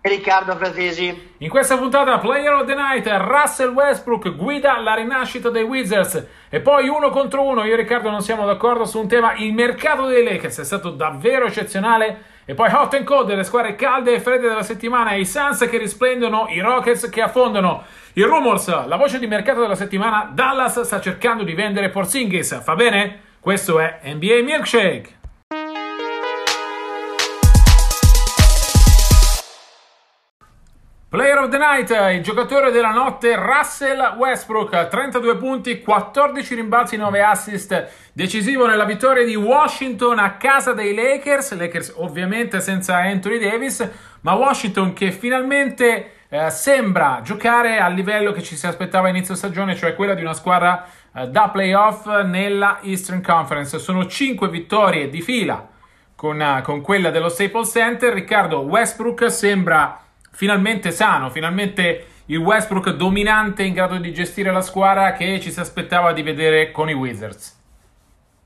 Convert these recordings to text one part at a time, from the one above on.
Riccardo Fratesi. In questa puntata Player of the Night, Russell Westbrook guida la rinascita dei Wizards e poi uno contro uno, io e Riccardo non siamo d'accordo su un tema, il mercato dei Lakers è stato davvero eccezionale e poi hot and cold delle squadre calde e fredde della settimana, i Suns che risplendono, i Rockets che affondano. I Rumors, la voce di mercato della settimana, Dallas sta cercando di vendere Porzingis, fa bene? Questo è NBA Milkshake. Player of the Night, il giocatore della notte Russell Westbrook, 32 punti, 14 rimbalzi, 9 assist, decisivo nella vittoria di Washington a casa dei Lakers, Lakers ovviamente senza Anthony Davis, ma Washington che finalmente eh, sembra giocare al livello che ci si aspettava a inizio stagione, cioè quella di una squadra eh, da playoff nella Eastern Conference. Sono 5 vittorie di fila con, uh, con quella dello Staples Center, Riccardo Westbrook sembra finalmente sano, finalmente il Westbrook dominante in grado di gestire la squadra che ci si aspettava di vedere con i Wizards.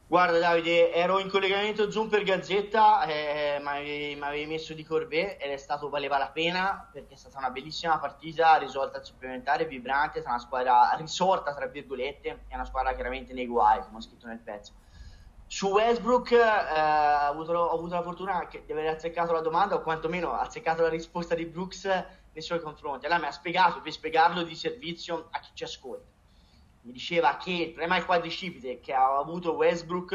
Guarda Davide, ero in collegamento Zoom per Gazzetta, eh, mi avevi messo di Corbet ed è stato valeva la pena perché è stata una bellissima partita, risolta al supplementare, vibrante, è una squadra risorta tra virgolette, è una squadra chiaramente nei guai, come ho scritto nel pezzo. Su Westbrook eh, ho, avuto, ho, avuto, la fortuna di aver azzeccato la domanda o quantomeno azzeccato la risposta di Brooks nei suoi confronti. Allora mi ha spiegato, per spiegarlo di servizio a chi ci ascolta. Mi diceva che il problema al quadricipite che ha avuto Westbrook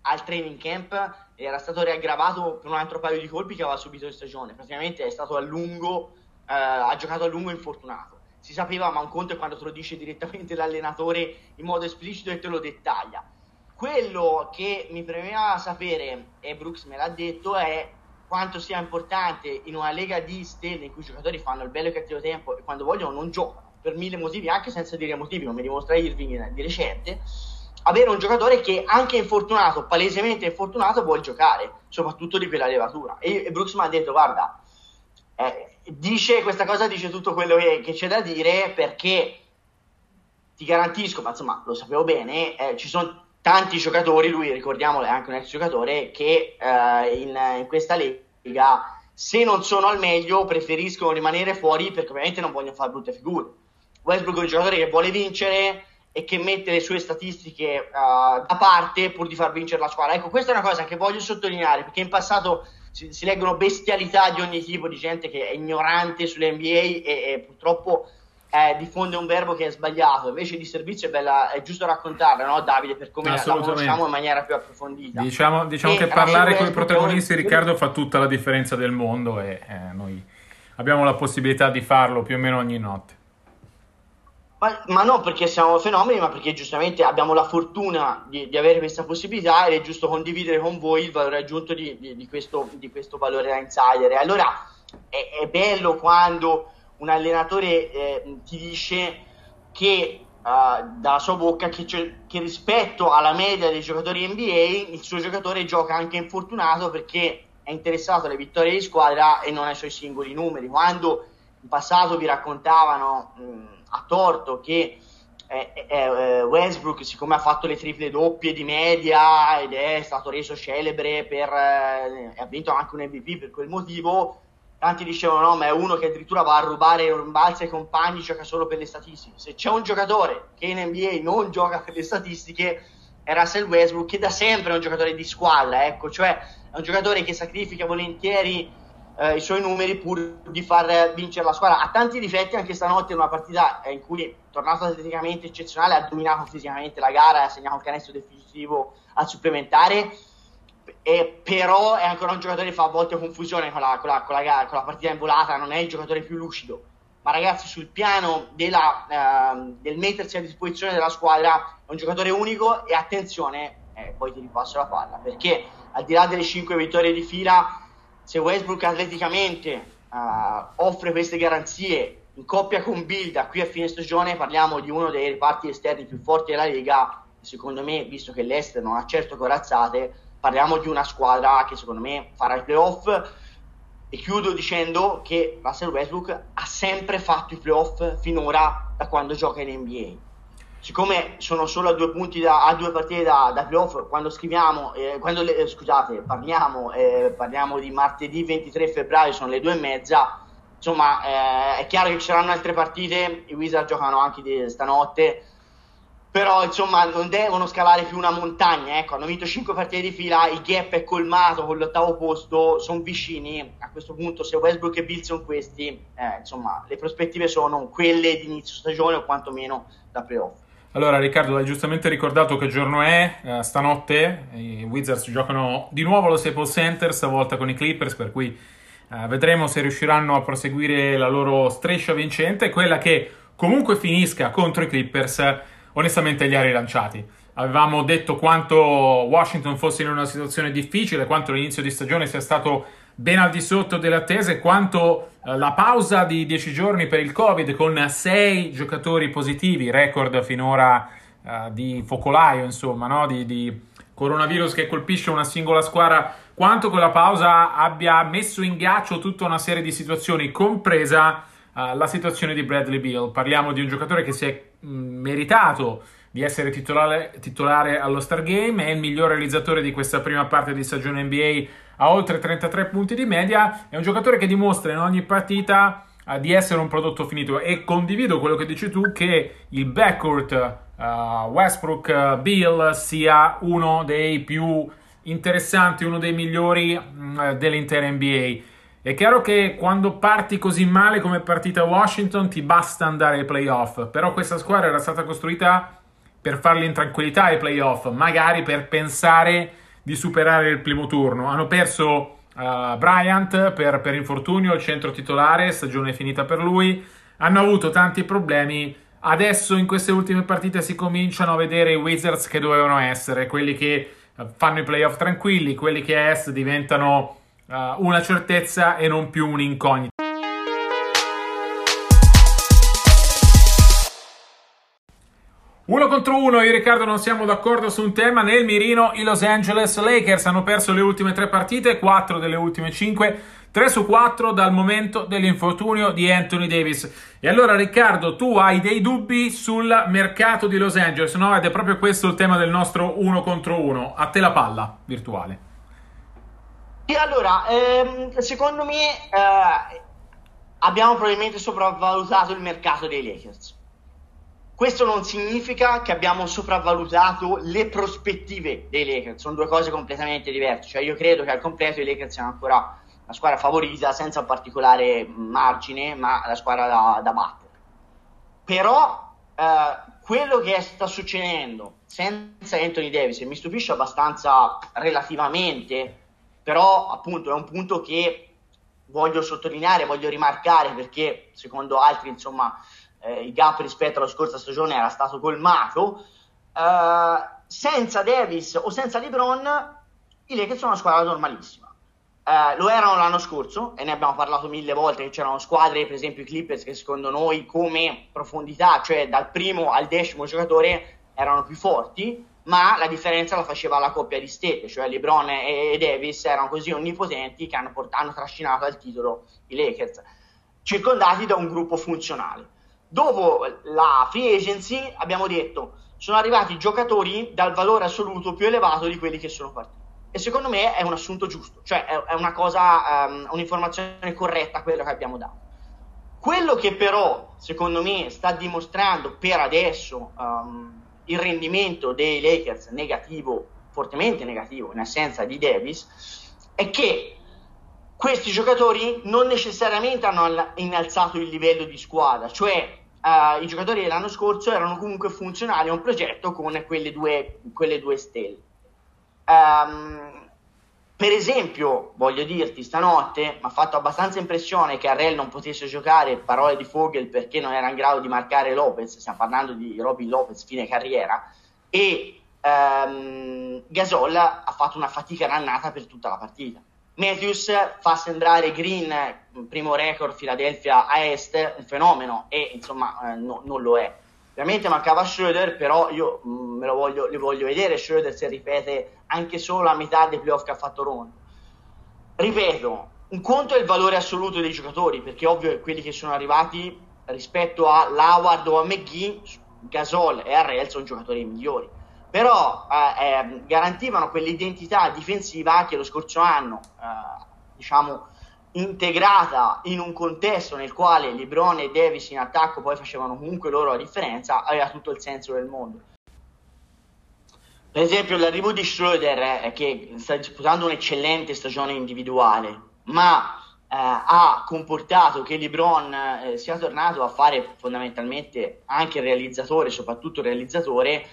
al training camp era stato riaggravato per un altro paio di colpi che aveva subito in stagione. Praticamente è stato a lungo, eh, ha giocato a lungo infortunato. Si sapeva, ma un conto è quando te lo dice direttamente l'allenatore in modo esplicito e te lo dettaglia quello che mi premeva sapere, e Brooks me l'ha detto, è quanto sia importante in una lega di stelle in cui i giocatori fanno il bello e il cattivo tempo e quando vogliono non giocano per mille motivi, anche senza dire motivi, come dimostra Irving di recente, avere un giocatore che anche infortunato, palesemente infortunato, vuole giocare, soprattutto di quella levatura. E, e Brooks mi ha detto, guarda, eh, dice questa cosa, dice tutto quello che, che c'è da dire perché ti garantisco, ma insomma lo sapevo bene, eh, ci sono tanti giocatori, lui ricordiamolo è anche un ex giocatore, che eh, in, in, questa lega se non sono al meglio preferiscono rimanere fuori perché ovviamente non vogliono fare brutte figure. Westbrook è un giocatore che vuole vincere e che mette le sue statistiche uh, da parte pur di far vincere la squadra. Ecco, questa è una cosa che voglio sottolineare perché in passato si, si leggono bestialità di ogni tipo di gente che è ignorante sulle NBA e, e purtroppo eh, diffonde un verbo che è sbagliato, invece di servizio è, bella, è giusto raccontarla, no Davide, per come la conosciamo in maniera più approfondita. Diciamo, diciamo che parlare con i protagonisti, Riccardo, fa tutta la differenza del mondo e eh, noi abbiamo la possibilità di farlo più o meno ogni notte. Ma, ma non perché siamo fenomeni, ma perché giustamente abbiamo la fortuna di, di, avere questa possibilità ed è giusto condividere con voi il valore aggiunto di, di, di questo, questo, valore da insider. Allora è, è bello quando un allenatore eh, ti dice che uh, dalla sua bocca che, che, rispetto alla media dei giocatori NBA il suo giocatore gioca anche infortunato perché è interessato alle vittorie di squadra e non ai suoi singoli numeri. Quando in passato vi raccontavano mh, a torto che eh, eh, eh, Westbrook, siccome ha fatto le triple doppie di media ed è stato reso celebre per, eh, ha vinto anche un MVP per quel motivo, tanti dicevano no, ma è uno che addirittura va a rubare un balzo ai compagni, gioca solo per le statistiche. Se c'è un giocatore che in NBA non gioca per le statistiche, è Russell Westbrook, che da sempre è un giocatore di squadra, ecco, cioè è un giocatore che sacrifica volentieri eh, i suoi numeri pur di far vincere la squadra. Ha tanti difetti anche stanotte in una partita in cui, tornato atleticamente eccezionale, ha dominato fisicamente la gara, ha segnato il canestro decisivo al supplementare e però è ancora un giocatore che fa a volte confusione con la, con, la, con, la, con la, partita in volata, non è il giocatore più lucido. Ma ragazzi, sul piano della, uh, del mettersi a disposizione della squadra, è un giocatore unico e attenzione, eh, poi ti ripasso la palla, perché al di là delle 5 vittorie di fila, se Westbrook atleticamente uh, offre queste garanzie in coppia con Bilda qui a fine stagione, parliamo di uno dei reparti esterni più forti della Lega, secondo me, visto che l'Ester non ha certo corazzate, parliamo di una squadra che secondo me farà i playoff. E chiudo dicendo che Russell Westbrook ha sempre fatto i playoff finora da quando gioca in NBA siccome sono solo a due da, a due partite da, da playoff quando scriviamo eh, quando le, eh, scusate parliamo, eh, parliamo di martedì 23 febbraio sono le due e mezza insomma eh, è chiaro che ci saranno altre partite i Wizard giocano anche di, stanotte però insomma non devono scalare più una montagna ecco. Hanno vinto 5 partite di fila il gap è colmato con l'ottavo posto sono vicini. A questo punto se Westbrook e Bill sono questi eh, insomma le prospettive sono quelle di inizio stagione o quantomeno da playoff. Allora Riccardo hai giustamente ricordato che giorno è, uh, stanotte i Wizards giocano di nuovo allo Staples Center, stavolta con i Clippers, per cui uh, vedremo se riusciranno a proseguire la loro striscia vincente, quella che comunque finisca contro i Clippers, onestamente li ha rilanciati. Avevamo detto quanto Washington fosse in una situazione difficile, quanto l'inizio di stagione sia stato ben al di sotto delle attese, quanto eh, la pausa di 10 giorni per il Covid con 6 giocatori positivi, record finora uh, di focolaio, insomma, no? di, di, coronavirus che colpisce una singola squadra, quanto quella pausa abbia messo in ghiaccio tutta una serie di situazioni, compresa uh, la situazione di Bradley Beal. Parliamo di un giocatore che si è meritato di essere titolare, titolare allo Star Game, è il miglior realizzatore di questa prima parte di stagione NBA a oltre 33 punti di media, è un giocatore che dimostra in ogni partita uh, di essere un prodotto finito e condivido quello che dici tu che il backcourt uh, Westbrook-Bill sia uno dei più interessanti, uno dei migliori uh, dell'intera NBA. È chiaro che quando parti così male come partita Washington ti basta andare ai playoff, però questa squadra era stata costruita per farli in tranquillità ai playoff, magari per pensare di superare il primo turno. Hanno perso uh, Bryant per, per infortunio, il centro titolare, stagione finita per lui. Hanno avuto tanti problemi. Adesso in queste ultime partite si cominciano a vedere i Wizards che dovevano essere, quelli che eh, fanno i playoff tranquilli, quelli che a est diventano uh, una certezza e non più un'incognita. Uno contro uno, io e Riccardo non siamo d'accordo su un tema. Nel mirino i Los Angeles Lakers hanno perso le ultime tre partite, quattro delle ultime cinque, 3 su 4 dal momento dell'infortunio di Anthony Davis. E allora Riccardo, tu hai dei dubbi sul mercato di Los Angeles, no? Ed è proprio questo il tema del nostro uno contro uno. A te la palla virtuale. E allora, ehm, secondo me eh, abbiamo probabilmente sopravvalutato il mercato dei Lakers questo non significa che abbiamo sopravvalutato le prospettive dei Lakers, sono due cose completamente diverse. Cioè, io credo che al completo i Lakers siano ancora la squadra favorita senza un particolare margine, ma la squadra da, da battere. Però eh, quello che sta succedendo senza Anthony Davis e mi stupisce abbastanza relativamente, però appunto è un punto che voglio sottolineare, voglio rimarcare perché secondo altri insomma eh, il gap rispetto alla scorsa stagione era stato colmato. Eh, senza Davis o senza LeBron, i Lakers sono una squadra normalissima. Eh, lo erano l'anno scorso e ne abbiamo parlato mille volte che c'erano squadre, per esempio i Clippers, che secondo noi come profondità, cioè dal primo al decimo giocatore, erano più forti, ma la differenza la faceva la coppia di stelle, cioè LeBron e Davis erano così onnipotenti che hanno, port- hanno trascinato al titolo i Lakers, circondati da un gruppo funzionale. Dopo la free agency abbiamo detto sono arrivati giocatori dal valore assoluto più elevato di quelli che sono partiti. E secondo me è un assunto giusto, cioè è, una cosa, um, un'informazione corretta quello che abbiamo dato. Quello che però, secondo me, sta dimostrando per adesso um, il rendimento dei Lakers negativo, fortemente negativo, in assenza di Davis, è che questi giocatori non necessariamente hanno innalzato il livello di squadra, cioè uh, i giocatori dell'anno scorso erano comunque funzionali a un progetto con quelle due, quelle due stelle. Um, per esempio, voglio dirti, stanotte mi ha fatto abbastanza impressione che Arrel non potesse giocare, parole di Fogel, perché non era in grado di marcare Lopez, stiamo parlando di Robin Lopez, fine carriera, e ehm, Gasol ha fatto una fatica rannata per tutta la partita. Matthews fa sembrare Green, primo record Philadelphia a est, un fenomeno e insomma eh, no, non lo è. Ovviamente mancava Schroeder, però io mm, me lo voglio, li voglio vedere Schroeder se ripete anche solo a metà dei playoff che ha fatto Rondo. Ripeto, un conto è il valore assoluto dei giocatori, perché ovvio che quelli che sono arrivati rispetto a Laward o a McGee, Gasol e Arrel sono giocatori migliori. Però eh, eh, garantivano quell'identità difensiva che lo scorso anno, eh, diciamo, integrata in un contesto nel quale LeBron e Davis in attacco poi facevano comunque loro la differenza, aveva tutto il senso del mondo. Per esempio, l'arrivo di Schroeder, eh, che sta disputando un'eccellente stagione individuale, ma eh, ha comportato che LeBron eh, sia tornato a fare fondamentalmente anche il realizzatore, soprattutto il realizzatore,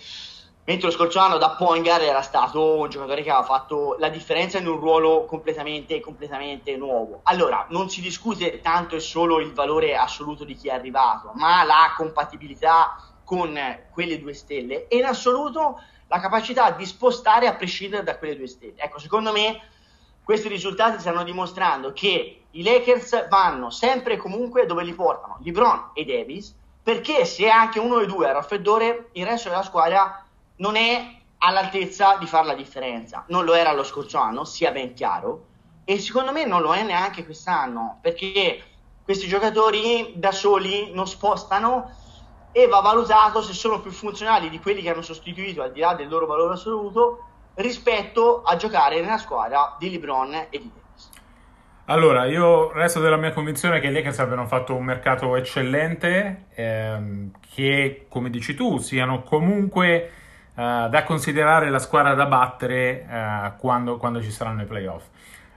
mentre lo scorso anno da point guard era stato un giocatore che aveva fatto la differenza in un ruolo completamente, completamente nuovo. Allora, non si discute tanto e solo il valore assoluto di chi è arrivato, ma la compatibilità con quelle due stelle e in assoluto la capacità di spostare a prescindere da quelle due stelle. Ecco, secondo me questi risultati stanno dimostrando che i Lakers vanno sempre e comunque dove li portano LeBron e Davis, perché se anche uno dei due è raffreddore, il resto della squadra non è all'altezza di fare la differenza. Non lo era lo scorso anno, sia ben chiaro, e secondo me non lo è neanche quest'anno, perché questi giocatori da soli non spostano e va valutato se sono più funzionali di quelli che hanno sostituito al di là del loro valore assoluto rispetto a giocare nella squadra di LeBron e di Davis. Allora, io resto della mia convinzione che i Lakers abbiano fatto un mercato eccellente, ehm, che come dici tu siano comunque eh, da considerare la squadra da battere eh, quando, quando, ci saranno i playoff.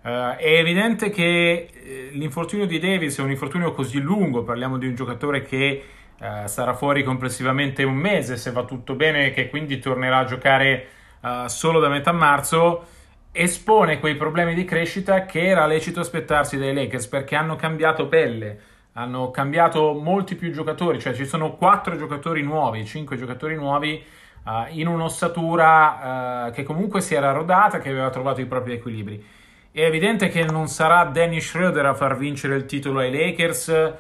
Uh, è evidente che l'infortunio di Davis è un infortunio così lungo, parliamo di un giocatore che Uh, sarà fuori complessivamente un mese se va tutto bene, che quindi tornerà a giocare uh, solo da metà marzo. Espone quei problemi di crescita che era lecito aspettarsi dai Lakers perché hanno cambiato pelle, hanno cambiato molti più giocatori, cioè ci sono quattro giocatori nuovi, cinque giocatori nuovi uh, in un'ossatura che comunque si era rodata, che aveva trovato i propri equilibri. È evidente che non sarà Danny Schroeder a far vincere il titolo ai Lakers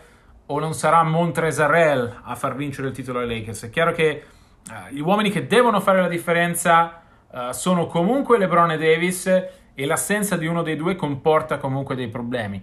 o non sarà Montrezarel a far vincere il titolo ai Lakers. È chiaro che uh, gli uomini che devono fare la differenza uh, sono comunque LeBron e Davis e l'assenza di uno dei due comporta comunque dei problemi.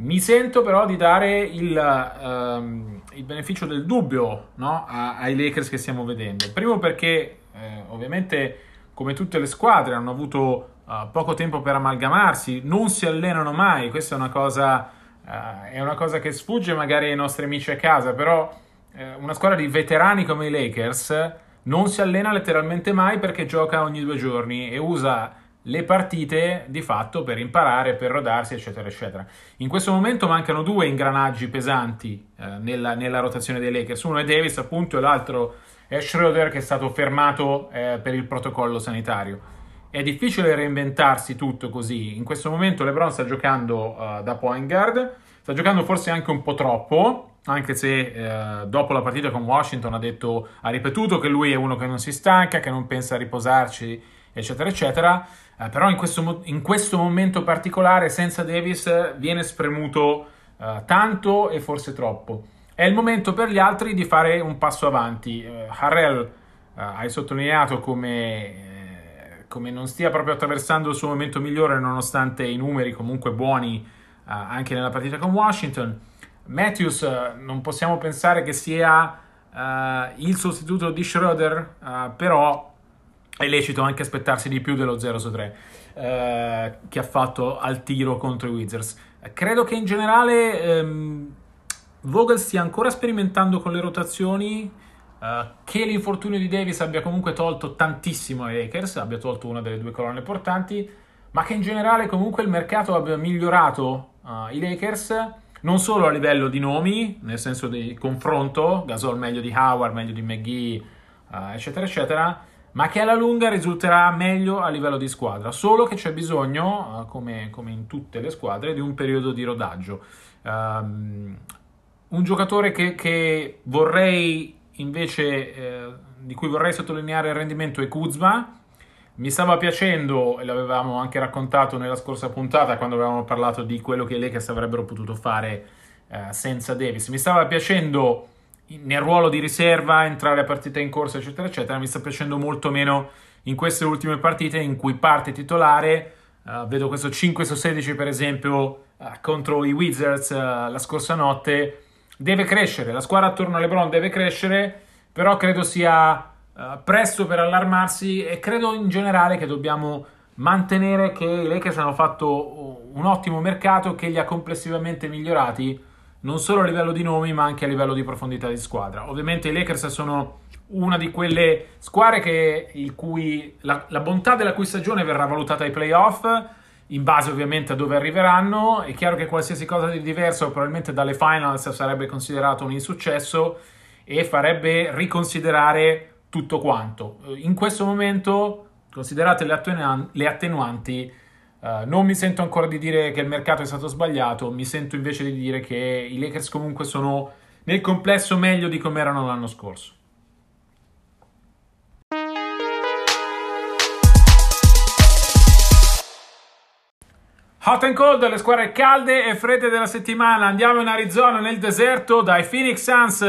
Mi sento però di dare il, uh, il beneficio del dubbio no? a, ai Lakers che stiamo vedendo. Primo perché eh, ovviamente come tutte le squadre hanno avuto poco tempo per amalgamarsi, non si allenano mai, questa è una cosa Uh, è una cosa che sfugge magari ai nostri amici a casa, però uh, una squadra di veterani come i Lakers non si allena letteralmente mai perché gioca ogni due giorni e usa le partite di fatto per imparare, per rodarsi, eccetera, eccetera. In questo momento mancano due ingranaggi pesanti uh, nella, nella, rotazione dei Lakers. Uno è Davis, appunto, e l'altro è Schroeder che è stato fermato eh, per il protocollo sanitario. È difficile reinventarsi tutto così. In questo momento LeBron sta giocando uh, da point guard, sta giocando forse anche un po' troppo, anche se uh, dopo la partita con Washington ha detto, ha ripetuto che lui è uno che non si stanca, che non pensa a riposarci, eccetera, eccetera. Uh, però in questo, in questo, momento particolare, senza Davis, viene spremuto tanto e forse troppo. È il momento per gli altri di fare un passo avanti. Harrell hai sottolineato come come non stia proprio attraversando il suo momento migliore nonostante i numeri comunque buoni anche nella partita con Washington. Matthews non possiamo pensare che sia il sostituto di Schroeder, però è lecito anche aspettarsi di più dello 0 su 3 che ha fatto al tiro contro i Wizards. Credo che in generale um, Vogel stia ancora sperimentando con le rotazioni Uh, che l'infortunio di Davis abbia comunque tolto tantissimo ai Lakers, abbia tolto una delle due colonne portanti, ma che in generale comunque il mercato abbia migliorato uh, i Lakers, non solo a livello di nomi, nel senso di confronto, Gasol meglio di Howard, meglio di McGee, uh, eccetera, eccetera, ma che alla lunga risulterà meglio a livello di squadra, solo che c'è bisogno, eh, come, come in tutte le squadre, di un periodo di rodaggio. Um, un giocatore che, che vorrei invece, eh, di cui vorrei sottolineare il rendimento è Kuzma, mi stava piacendo, e l'avevamo anche raccontato nella scorsa puntata quando avevamo parlato di quello che i Lakers avrebbero potuto fare eh, senza Davis. Mi stava piacendo nel ruolo di riserva, entrare a partite in corsa, eccetera, eccetera. Mi sta piacendo molto meno in queste ultime partite in cui parte titolare. Uh, vedo questo 5 su 16, per esempio, uh, contro i Wizards uh, la scorsa notte. Deve crescere, la squadra attorno a LeBron deve crescere, però credo sia presto per allarmarsi e credo in generale che dobbiamo mantenere che i Lakers hanno fatto un ottimo mercato che li ha complessivamente migliorati non solo a livello di nomi ma anche a livello di profondità di squadra. Ovviamente i Lakers sono una di quelle squadre che, cui la, la bontà della cui stagione verrà valutata ai playoff in base ovviamente a dove arriveranno. È chiaro che qualsiasi cosa di diverso probabilmente dalle finals sarebbe considerato un insuccesso e farebbe riconsiderare tutto quanto. In questo momento, considerate le attenuanti, uh, non mi sento ancora di dire che il mercato è stato sbagliato, mi sento invece di dire che i Lakers comunque sono nel complesso meglio di come erano l'anno scorso. Hot and cold, le squadre calde e fredde della settimana. Andiamo in Arizona, nel deserto, dai Phoenix Suns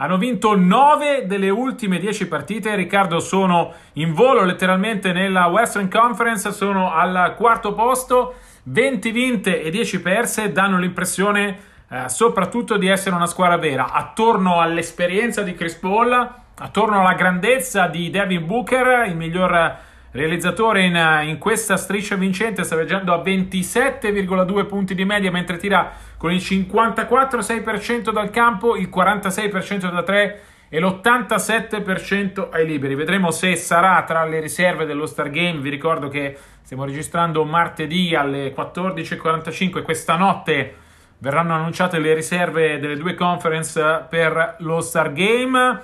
hanno vinto 9 delle ultime 10 partite. Riccardo sono in volo letteralmente nella Western Conference, sono al quarto posto, 20 vinte e 10 perse, danno l'impressione eh, soprattutto di essere una squadra vera. Attorno all'esperienza di Chris Paul, attorno alla grandezza di Devin Booker, il miglior realizzatore in, in, questa striscia vincente sta viaggiando a 27,2 punti di media mentre tira con il 54,6% dal campo, il 46% da 3 e l'87% ai liberi. Vedremo se sarà tra le riserve dello Star Game. Vi ricordo che stiamo registrando martedì alle 14.45. Questa notte verranno annunciate le riserve delle due conference per lo Star Game.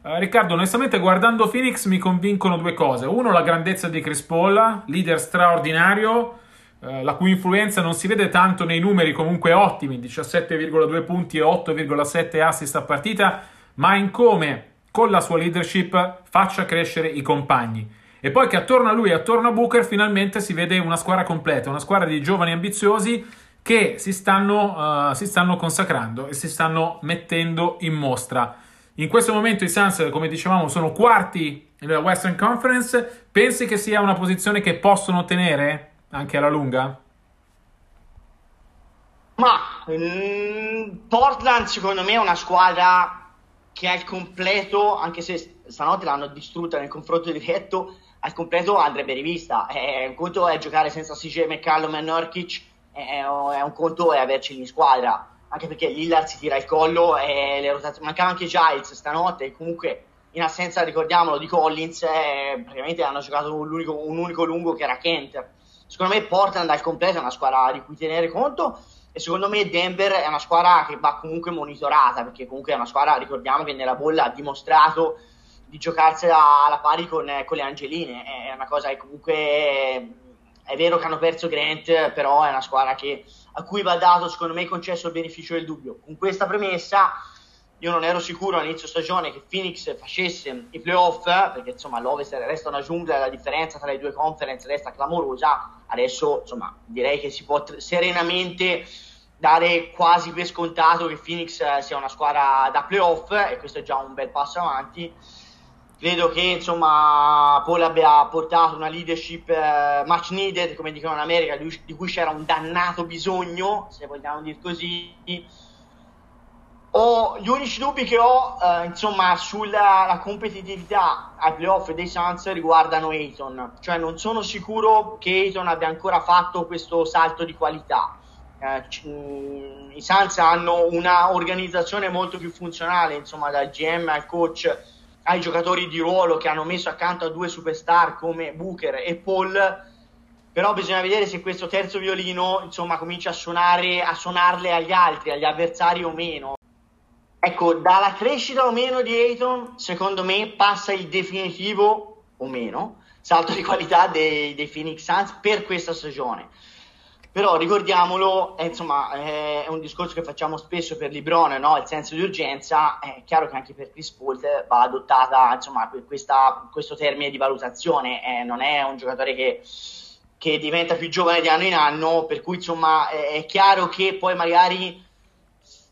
Uh, Riccardo, onestamente guardando Phoenix mi convincono due cose. Uno, la grandezza di Chris Paul, leader straordinario, uh, la cui influenza non si vede tanto nei numeri comunque ottimi, 17,2 punti e 8,7 assist a partita, ma in come con la sua leadership faccia crescere i compagni. E poi che attorno a lui e attorno a Booker finalmente si vede una squadra completa, una squadra di giovani ambiziosi che si stanno, uh, si stanno consacrando e si stanno mettendo in mostra. In questo momento i Suns, come dicevamo, sono quarti nella Western Conference. Pensi che sia una posizione che possono ottenere anche alla lunga? Ma mm, Portland secondo me è una squadra che al completo, anche se stanotte l'hanno distrutta nel confronto diretto, al completo andrebbe rivista. Eh, un conto è giocare senza CJ McCallum e Nurkic, è, è un conto è averceli in squadra anche perché Lillard si tira il collo e le rotazioni mancava anche Giles stanotte comunque in assenza ricordiamolo di Collins eh, praticamente hanno giocato un unico, un unico lungo che era Kent secondo me Portland al completo è una squadra di cui tenere conto e secondo me Denver è una squadra che va comunque monitorata perché comunque è una squadra ricordiamo che nella bolla ha dimostrato di giocarsela alla pari con, con le Angeline è una cosa che comunque è vero che hanno perso Grant però è una squadra che a cui va dato, secondo me, concesso il beneficio del dubbio. Con questa premessa, io non ero sicuro all'inizio stagione che Phoenix facesse i playoff, perché insomma l'Ovest resta una giungla, la differenza tra le due conference resta clamorosa. Adesso, insomma, direi che si può t- serenamente dare quasi per scontato che Phoenix sia una squadra da playoff, e questo è già un bel passo avanti credo che insomma Paul abbia portato una leadership uh, much needed, come dicono in America, di, cui c'era un dannato bisogno, se vogliamo dire così. Ho, gli unici dubbi che ho uh, insomma sulla competitività ai playoff dei Suns riguardano Ayton, cioè non sono sicuro che Ayton abbia ancora fatto questo salto di qualità. Uh, I Suns hanno una organizzazione molto più funzionale, insomma dal GM al coach ai giocatori di ruolo che hanno messo accanto a due superstar come Booker e Paul. Però bisogna vedere se questo terzo violino insomma comincia a suonare a suonarle agli altri, agli avversari o meno ecco dalla crescita o meno di Ayton secondo me passa il definitivo o meno, salto di qualità dei, dei Phoenix Suns per questa stagione. Però ricordiamolo, è, insomma, è un discorso che facciamo spesso per Librone, no? il senso di urgenza, è chiaro che anche per Chris Paul va adottata insomma, questa, questo termine di valutazione, eh, non è un giocatore che, che, diventa più giovane di anno in anno, per cui insomma, è chiaro che poi magari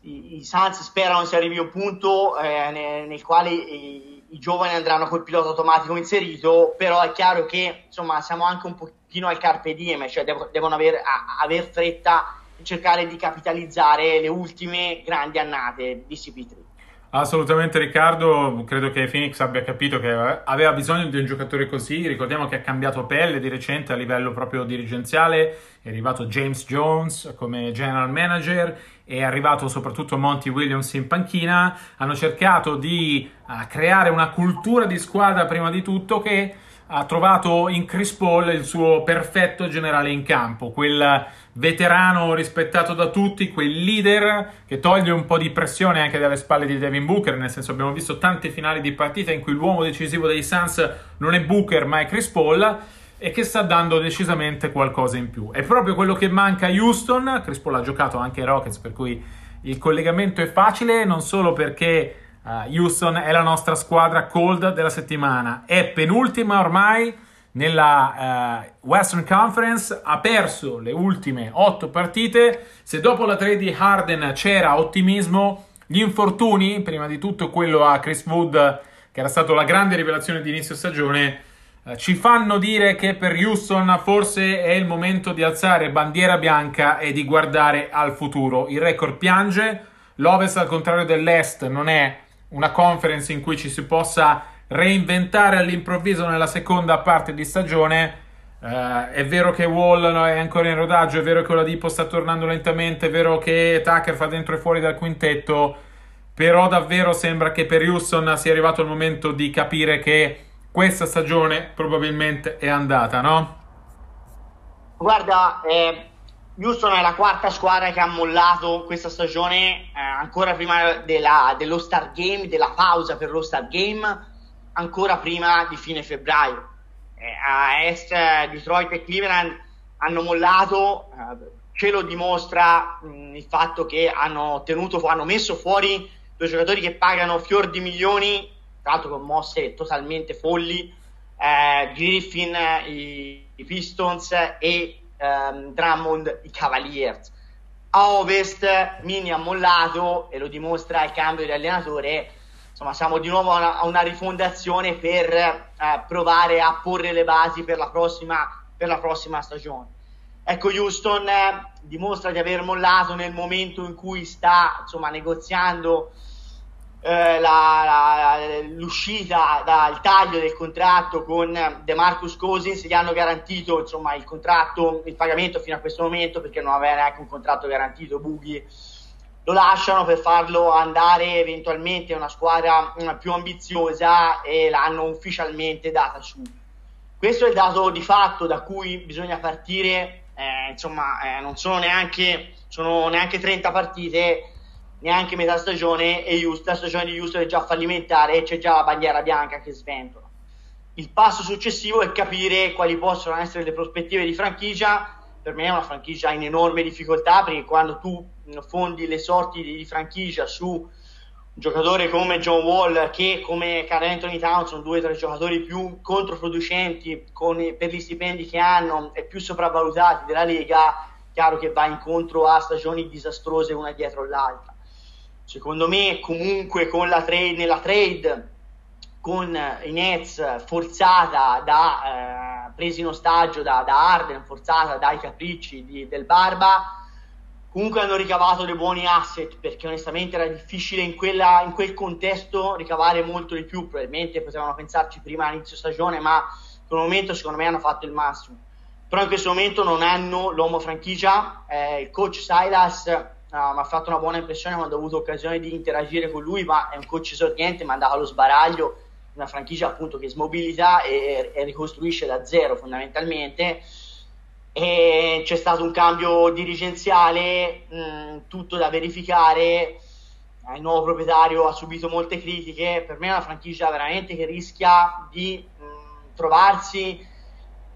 i, i Suns sperano si arrivi a un punto eh, nel, nel, quale i, i, giovani andranno col pilota automatico inserito, però è chiaro che insomma siamo anche un pochino al carpe diem, cioè devo, devono aver, a, aver fretta e cercare di capitalizzare le ultime grandi annate di CP3. Assolutamente Riccardo, credo che Phoenix abbia capito che aveva bisogno di un giocatore così, ricordiamo che ha cambiato pelle di recente a livello proprio dirigenziale, è arrivato James Jones come general manager, è arrivato soprattutto Monty Williams in panchina, hanno cercato di uh, creare una cultura di squadra prima di tutto che ha trovato in Chris Paul il suo perfetto generale in campo, quel veterano rispettato da tutti, quel leader che toglie un po' di pressione anche dalle spalle di Devin Booker, nel senso abbiamo visto tante finali di partita in cui l'uomo decisivo dei Suns non è Booker ma è Chris Paul e che sta dando decisamente qualcosa in più. È proprio quello che manca a Houston, Chris Paul ha giocato anche ai Rockets per cui il collegamento è facile, non solo perché Uh, Houston è la nostra squadra cold della settimana. È penultima ormai nella uh, Western Conference, ha perso le ultime otto partite. Se dopo la trade di Harden c'era ottimismo, gli infortuni, prima di tutto quello a Chris Wood, che era stato la grande rivelazione di inizio stagione, uh, ci fanno dire che per Houston forse è il momento di alzare bandiera bianca e di guardare al futuro. Il record piange, l'Ovest al contrario dell'Est non è una conference in cui ci si possa reinventare all'improvviso nella seconda parte di stagione. Uh, è vero che Wall è ancora in rodaggio, è vero che Oladipo sta tornando lentamente, è vero che Tucker fa dentro e fuori dal quintetto, però davvero sembra che per Houston sia arrivato il momento di capire che questa stagione probabilmente è andata, no? Guarda, eh, Houston è la quarta squadra che ha mollato questa stagione eh, ancora prima della, dello Star Game, della pausa per lo Star Game, ancora prima di fine febbraio. Eh, a Est Detroit e Cleveland hanno mollato, eh, ce lo dimostra mh, il fatto che hanno, tenuto, hanno messo fuori due giocatori che pagano fior di milioni, tra l'altro con mosse totalmente folli, eh, Griffin, i, i Pistons e ehm, Drummond i Cavaliers. A ovest Mini ha mollato e lo dimostra il cambio di allenatore. Insomma, siamo di nuovo a una, a una rifondazione per eh, provare a porre le basi per la prossima, per la prossima stagione. Ecco, Houston eh, dimostra di aver mollato nel momento in cui sta insomma, negoziando eh, la, la, l'uscita dal taglio del contratto con De Marcus Cousins gli hanno garantito insomma, il contratto, il pagamento fino a questo momento perché non aveva neanche un contratto garantito Bughi lo lasciano per farlo andare eventualmente a una squadra più ambiziosa e l'hanno ufficialmente data su. Questo è il dato di fatto da cui bisogna partire eh, insomma eh, non sono neanche, sono neanche 30 partite neanche metà stagione e Houston, la stagione di Houston è già fallimentare e c'è già la bandiera bianca che sventola. Il passo successivo è capire quali possono essere le prospettive di franchigia. Per me è una franchigia in enorme difficoltà perché quando tu fondi le sorti di franchigia su un giocatore come John Wall che come Carl Anthony Town sono due tra i giocatori più controproducenti con, per gli stipendi che hanno e più sopravvalutati della Lega, chiaro che va incontro a stagioni disastrose una dietro l'altra secondo me comunque con la trade, nella trade con i Nets forzata da eh, presi in ostaggio da, da, Arden, forzata dai capricci di, del Barba comunque hanno ricavato dei buoni asset perché onestamente era difficile in, quella, in quel contesto ricavare molto di più. Probabilmente potevano pensarci prima all'inizio stagione ma in quel momento secondo me hanno fatto il massimo. Però in questo momento non hanno l'uomo franchigia eh, il coach Silas uh, mi ha fatto una buona impressione quando ho avuto occasione di interagire con lui, ma è un coach esordiente, mi andava allo sbaraglio, una franchigia appunto che smobilita e, e ricostruisce da zero fondamentalmente. E c'è stato un cambio dirigenziale, mh, tutto da verificare. Il nuovo proprietario ha subito molte critiche. Per me è una franchigia veramente che rischia di mh, trovarsi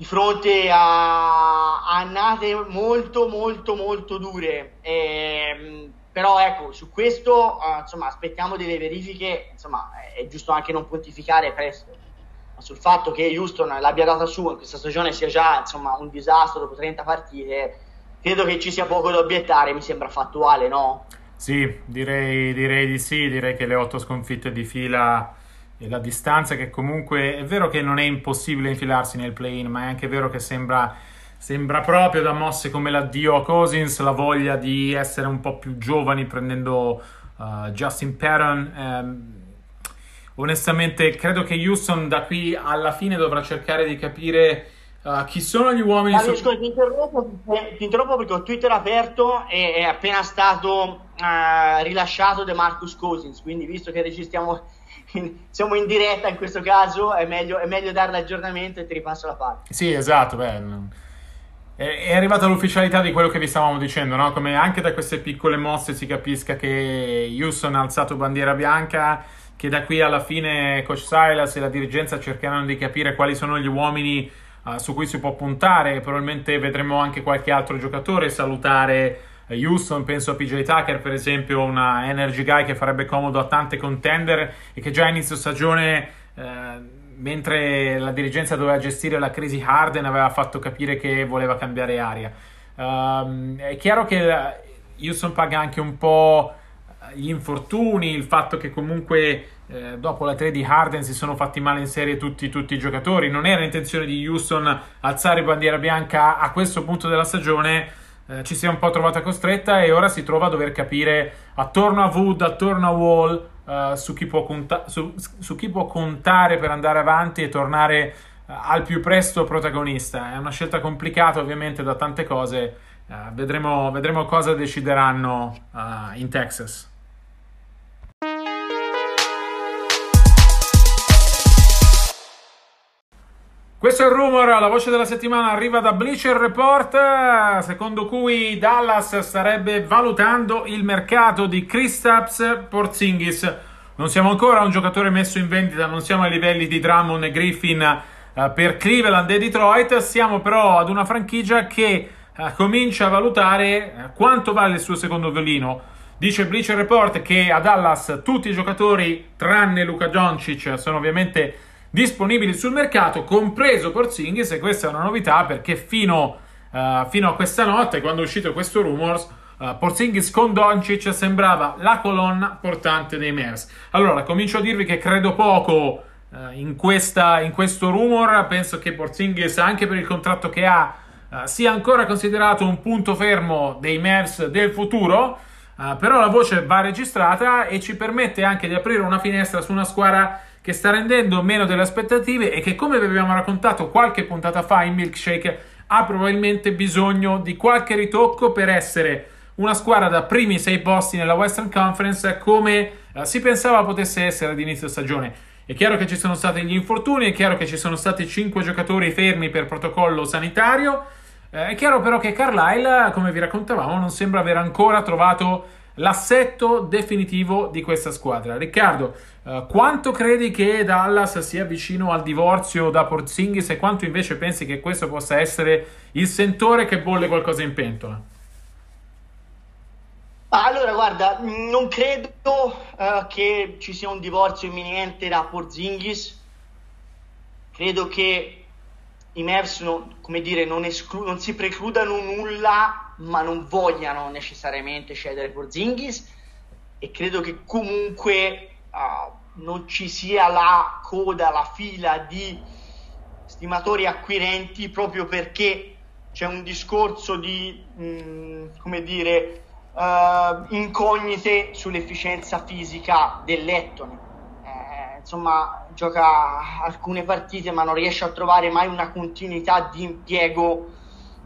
di fronte a, annate molto molto molto dure. E, però ecco, su questo uh, insomma, aspettiamo delle verifiche, insomma, è giusto anche non pontificare presto. Ma sul fatto che Houston l'abbia data su in questa stagione sia già insomma, un disastro dopo 30 partite, credo che ci sia poco da obiettare, mi sembra fattuale, no? Sì, direi, direi di sì, direi che le otto sconfitte di fila la distanza che comunque è vero che non è impossibile infilarsi nel play-in, ma è anche vero che sembra Sembra proprio da mosse come l'addio a Cousins, la voglia di essere un po' più giovani prendendo uh, Justin Patton. Um, onestamente credo che Houston da qui alla fine dovrà cercare di capire uh, chi sono gli uomini. Allora, su... ti, interrompo, ti, interrompo, perché ho Twitter aperto e è appena stato uh, rilasciato da Marcus Cousins, quindi visto che registriamo siamo in diretta in questo caso è meglio, è meglio dare l'aggiornamento e ti ripasso la parte. Sì, esatto, beh, è arrivata l'ufficialità di quello che vi stavamo dicendo, no? Come anche da queste piccole mosse si capisca che Houston ha alzato bandiera bianca, che da qui alla fine Coach Silas e la dirigenza cercheranno di capire quali sono gli uomini uh, su cui si può puntare. Probabilmente vedremo anche qualche altro giocatore salutare Houston. Penso a PJ Tucker, per esempio, una energy guy che farebbe comodo a tante contender e che già a inizio stagione. Uh, mentre la dirigenza doveva gestire la crisi Harden, aveva fatto capire che voleva cambiare aria. Um, è chiaro che Houston paga anche un po' gli infortuni, il fatto che comunque eh, dopo la 3 di Harden si sono fatti male in serie tutti, tutti, i giocatori. Non era l'intenzione di Houston alzare bandiera bianca a questo punto della stagione. Eh, ci si è un po' trovata costretta e ora si trova a dover capire attorno a Wood, attorno a Wall, uh, su, chi conta- su, su, chi può contare per andare avanti e tornare uh, al più presto protagonista. È una scelta complicata ovviamente da tante cose, uh, vedremo, vedremo, cosa decideranno in Texas. Questo è il rumor, la voce della settimana arriva da Bleacher Report, secondo cui Dallas starebbe valutando il mercato di Kristaps Porzingis. Non siamo ancora un giocatore messo in vendita, non siamo ai livelli di Drummond e Griffin uh, per Cleveland e Detroit, siamo però ad una franchigia che uh, comincia a valutare uh, quanto vale il suo secondo violino. Dice Bleacher Report che a Dallas tutti i giocatori, tranne Luca Doncic, sono ovviamente disponibili sul mercato, compreso Porzingis, e questa è una novità perché fino, uh, fino a questa notte, quando è uscito questo rumors, uh, Porzingis con Doncic sembrava la colonna portante dei Mers. Allora, comincio a dirvi che credo poco uh, in, questa, in, questo rumor, penso che Porzingis, anche per il contratto che ha, sia ancora considerato un punto fermo dei Mers del futuro, però la voce va registrata e ci permette anche di aprire una finestra su una squadra che sta rendendo meno delle aspettative e che, come vi abbiamo raccontato qualche puntata fa in Milkshake, ha probabilmente bisogno di qualche ritocco per essere una squadra da primi sei posti nella Western Conference come eh, si pensava potesse essere ad inizio stagione. È chiaro che ci sono stati gli infortuni, è chiaro che ci sono stati cinque giocatori fermi per protocollo sanitario. Eh, è chiaro però che Carlisle, come vi raccontavamo, non sembra aver ancora trovato l'assetto definitivo di questa squadra. Riccardo, uh, quanto credi che Dallas sia vicino al divorzio da Porzingis e quanto invece pensi che questo possa essere il sentore che bolle qualcosa in pentola? Allora, guarda, non credo uh, che ci sia un divorzio imminente da Porzingis. Credo che i Mavs non, come dire, non, esclu- non si precludano nulla ma non vogliano necessariamente cedere Porzingis e credo che comunque uh, non ci sia la coda, la fila di stimatori acquirenti proprio perché c'è un discorso di, mh, mm, come dire, uh, incognite sull'efficienza fisica dell'Ettone. Eh, insomma, gioca alcune partite ma non riesce a trovare mai una continuità di impiego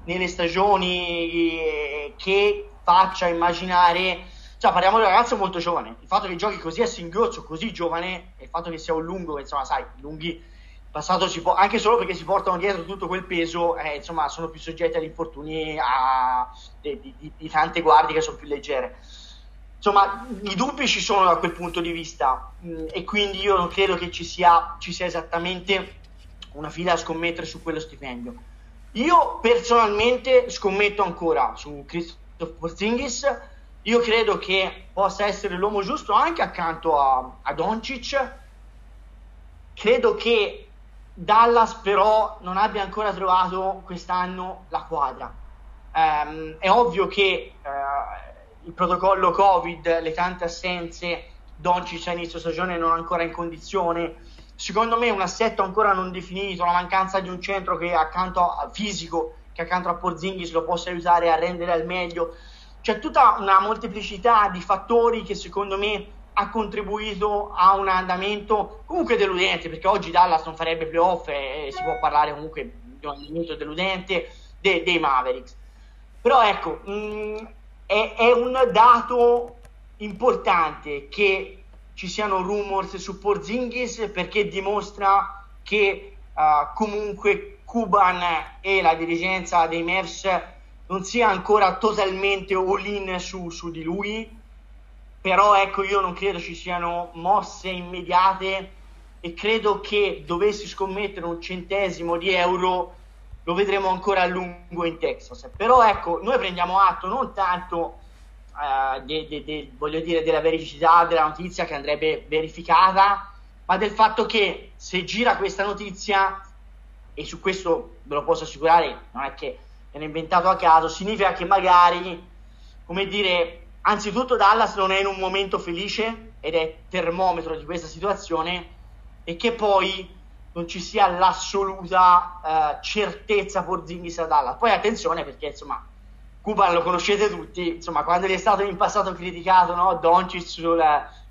nelle stagioni eh, che faccia immaginare cioè parliamo di un ragazzo molto giovane. Il fatto che giochi così a singhiozzo così giovane e il fatto che sia un lungo insomma sai lunghi passato si può anche solo perché si portano dietro tutto quel peso eh, insomma sono più soggetti agli infortuni a, di, di, di, tante guardie che sono più leggere. Insomma i dubbi ci sono da quel punto di vista. Mm, e quindi io non credo che ci sia, ci sia esattamente una fila a scommettere su quello stipendio. Io personalmente scommetto ancora su Christoph Porzingis. Io credo che possa essere l'uomo giusto anche accanto a, a Doncic. Credo che Dallas però non abbia ancora trovato quest'anno la quadra. Um, è ovvio che uh, il protocollo Covid, le tante assenze, Doncic a inizio stagione non ancora in condizione secondo me un assetto ancora non definito, la mancanza di un centro che accanto a fisico, che accanto a Porzingis lo possa aiutare a rendere al meglio. C'è tutta una molteplicità di fattori che secondo me ha contribuito a un andamento comunque deludente, perché oggi Dallas non farebbe playoff e, si può parlare comunque di un andamento deludente dei, dei Mavericks. Però ecco, mh, mm, è, è un dato importante che ci siano rumors su Porzingis perché dimostra che uh, comunque Cuban e la dirigenza dei Mavs non sia ancora totalmente all-in su, su di lui. Però ecco io non credo ci siano mosse immediate e credo che dovessi scommettere un centesimo di euro lo vedremo ancora a lungo in Texas. Però ecco noi prendiamo atto non tanto uh, de, de, de, voglio dire, della veridicità della notizia che andrebbe verificata, ma del fatto che se gira questa notizia, e su questo ve lo posso assicurare, non è che è inventato a caso, significa che magari, come dire, anzitutto Dallas non è in un momento felice ed è termometro di questa situazione e che poi non ci sia l'assoluta uh, certezza Porzingis a Dallas. Poi attenzione perché insomma Cuban lo conoscete tutti, insomma, quando gli è stato in passato criticato, no? Doncic sul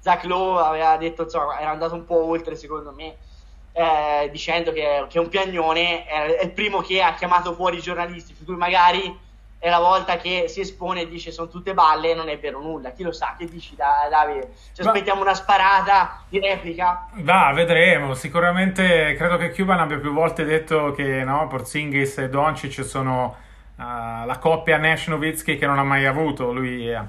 Zach Lowe aveva detto, insomma, era andato un po' oltre secondo me, eh, dicendo che, che, è un piagnone, è, il primo che ha chiamato fuori i giornalisti, su cui magari è la volta che si espone e dice sono tutte balle e non è vero nulla. Chi lo sa, che dici Davide? Ci aspettiamo una sparata di replica? Va, vedremo. Sicuramente credo che Cuban abbia più volte detto che no, Porzingis e Doncic sono la coppia Nash-Novitsky che non ha mai avuto. Lui uh,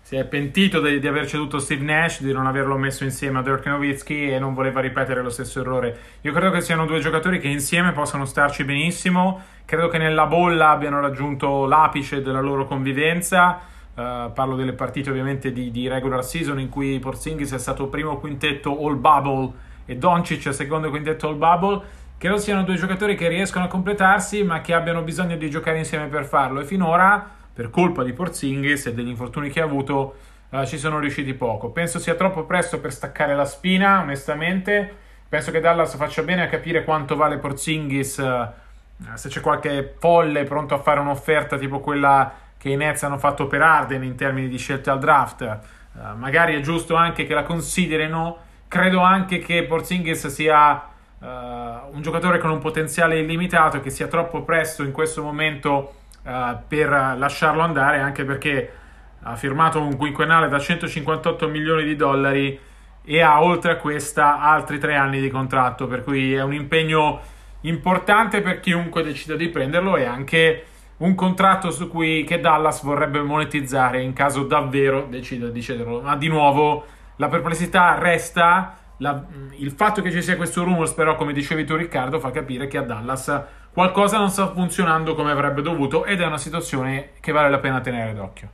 si è pentito di, di, aver ceduto Steve Nash, di non averlo messo insieme a Dirk Nowitzki e non voleva ripetere lo stesso errore. Io credo che siano due giocatori che insieme possano starci benissimo. Credo che nella bolla abbiano raggiunto l'apice della loro convivenza. Uh, parlo delle partite ovviamente di, di, regular season in cui Porzingis è stato primo quintetto all bubble e Doncic secondo quintetto all bubble Credo siano due giocatori che riescono a completarsi, ma che abbiano bisogno di giocare insieme per farlo. E finora, per colpa di Porzingis e degli infortuni che ha avuto, uh, ci sono riusciti poco. Penso sia troppo presto per staccare la spina, onestamente. Penso che Dallas faccia bene a capire quanto vale Porzingis. Uh, se c'è qualche folle pronto a fare un'offerta tipo quella che i Nets hanno fatto per Arden in termini di scelte al draft, uh, magari è giusto anche che la considerino. Credo anche che Porzingis sia uh, un giocatore con un potenziale illimitato che sia troppo presto in questo momento uh, per lasciarlo andare, anche perché ha firmato un quinquennale da 158 milioni di dollari e ha oltre a questa altri tre anni di contratto, per cui è un impegno importante per chiunque decida di prenderlo e anche un contratto su cui che Dallas vorrebbe monetizzare in caso davvero decida di cederlo. Ma di nuovo la perplessità resta la, il fatto che ci sia questo rumors, però, come dicevi tu, Riccardo, fa capire che a Dallas qualcosa non sta funzionando come avrebbe dovuto ed è una situazione che vale la pena tenere d'occhio.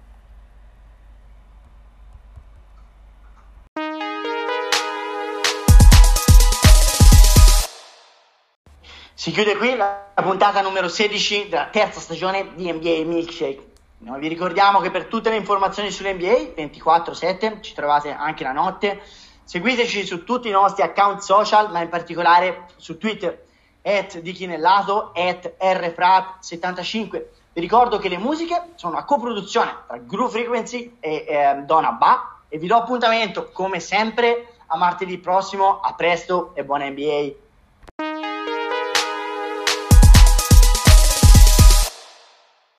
Si chiude qui la puntata numero 16 della terza stagione di NBA Milkshake. Noi vi ricordiamo che per tutte le informazioni sull'NBA 24-7 ci trovate anche la notte Seguiteci su tutti i nostri account social, ma in particolare su Twitter, at di Chinellato, at rfrat75. Vi ricordo che le musiche sono una coproduzione tra Groove Frequency e eh, Donna Ba e vi do appuntamento come sempre a martedì prossimo. A presto e buona NBA!